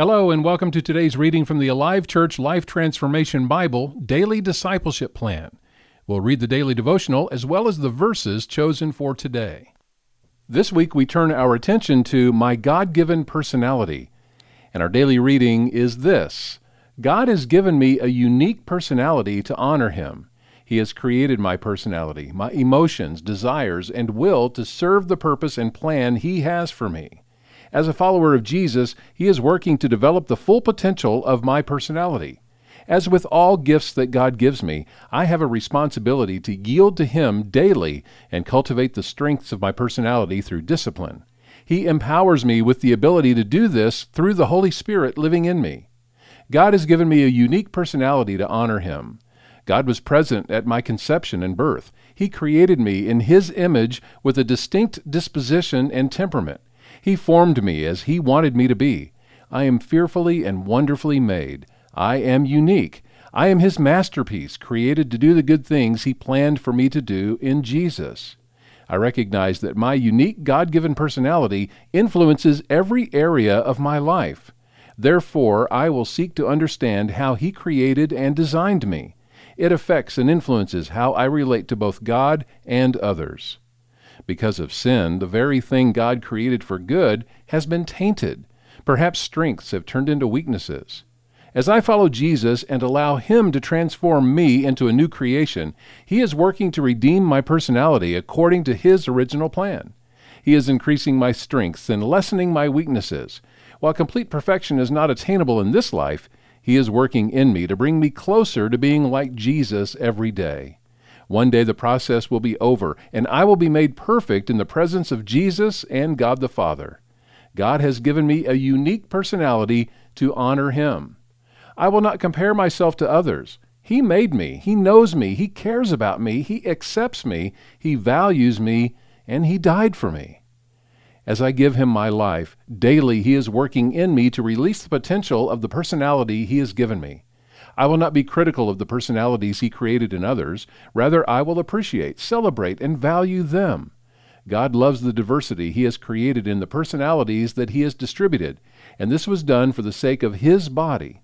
Hello, and welcome to today's reading from the Alive Church Life Transformation Bible Daily Discipleship Plan. We'll read the daily devotional as well as the verses chosen for today. This week we turn our attention to my God given personality, and our daily reading is this God has given me a unique personality to honor Him. He has created my personality, my emotions, desires, and will to serve the purpose and plan He has for me. As a follower of Jesus, He is working to develop the full potential of my personality. As with all gifts that God gives me, I have a responsibility to yield to Him daily and cultivate the strengths of my personality through discipline. He empowers me with the ability to do this through the Holy Spirit living in me. God has given me a unique personality to honor Him. God was present at my conception and birth. He created me in His image with a distinct disposition and temperament. He formed me as He wanted me to be. I am fearfully and wonderfully made. I am unique. I am His masterpiece, created to do the good things He planned for me to do in Jesus. I recognize that my unique God given personality influences every area of my life. Therefore, I will seek to understand how He created and designed me. It affects and influences how I relate to both God and others. Because of sin, the very thing God created for good has been tainted. Perhaps strengths have turned into weaknesses. As I follow Jesus and allow Him to transform me into a new creation, He is working to redeem my personality according to His original plan. He is increasing my strengths and lessening my weaknesses. While complete perfection is not attainable in this life, He is working in me to bring me closer to being like Jesus every day. One day the process will be over, and I will be made perfect in the presence of Jesus and God the Father. God has given me a unique personality to honor Him. I will not compare myself to others. He made me. He knows me. He cares about me. He accepts me. He values me. And He died for me. As I give Him my life, daily He is working in me to release the potential of the personality He has given me. I will not be critical of the personalities He created in others. Rather, I will appreciate, celebrate, and value them. God loves the diversity He has created in the personalities that He has distributed, and this was done for the sake of His body.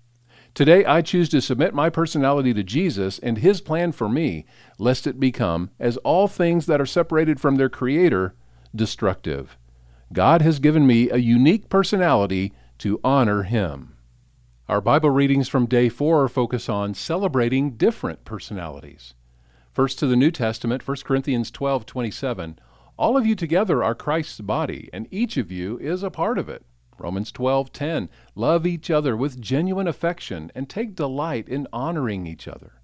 Today I choose to submit my personality to Jesus and His plan for me, lest it become, as all things that are separated from their Creator, destructive. God has given me a unique personality to honor Him. Our Bible readings from day four focus on celebrating different personalities. First to the New Testament, 1 Corinthians 12 27. All of you together are Christ's body, and each of you is a part of it. Romans 12:10 Love each other with genuine affection and take delight in honoring each other.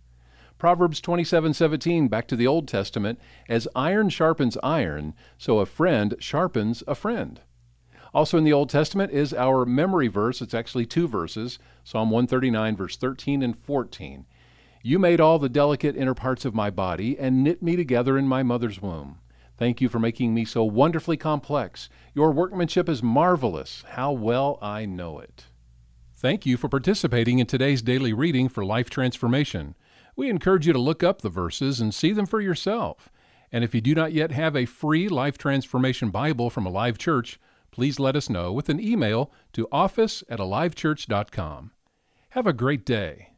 Proverbs 27:17 back to the Old Testament as iron sharpens iron so a friend sharpens a friend. Also in the Old Testament is our memory verse. It's actually two verses Psalm 139, verse 13 and 14. You made all the delicate inner parts of my body and knit me together in my mother's womb. Thank you for making me so wonderfully complex. Your workmanship is marvelous. How well I know it. Thank you for participating in today's daily reading for Life Transformation. We encourage you to look up the verses and see them for yourself. And if you do not yet have a free Life Transformation Bible from Alive Church, please let us know with an email to office at alivechurch.com. Have a great day.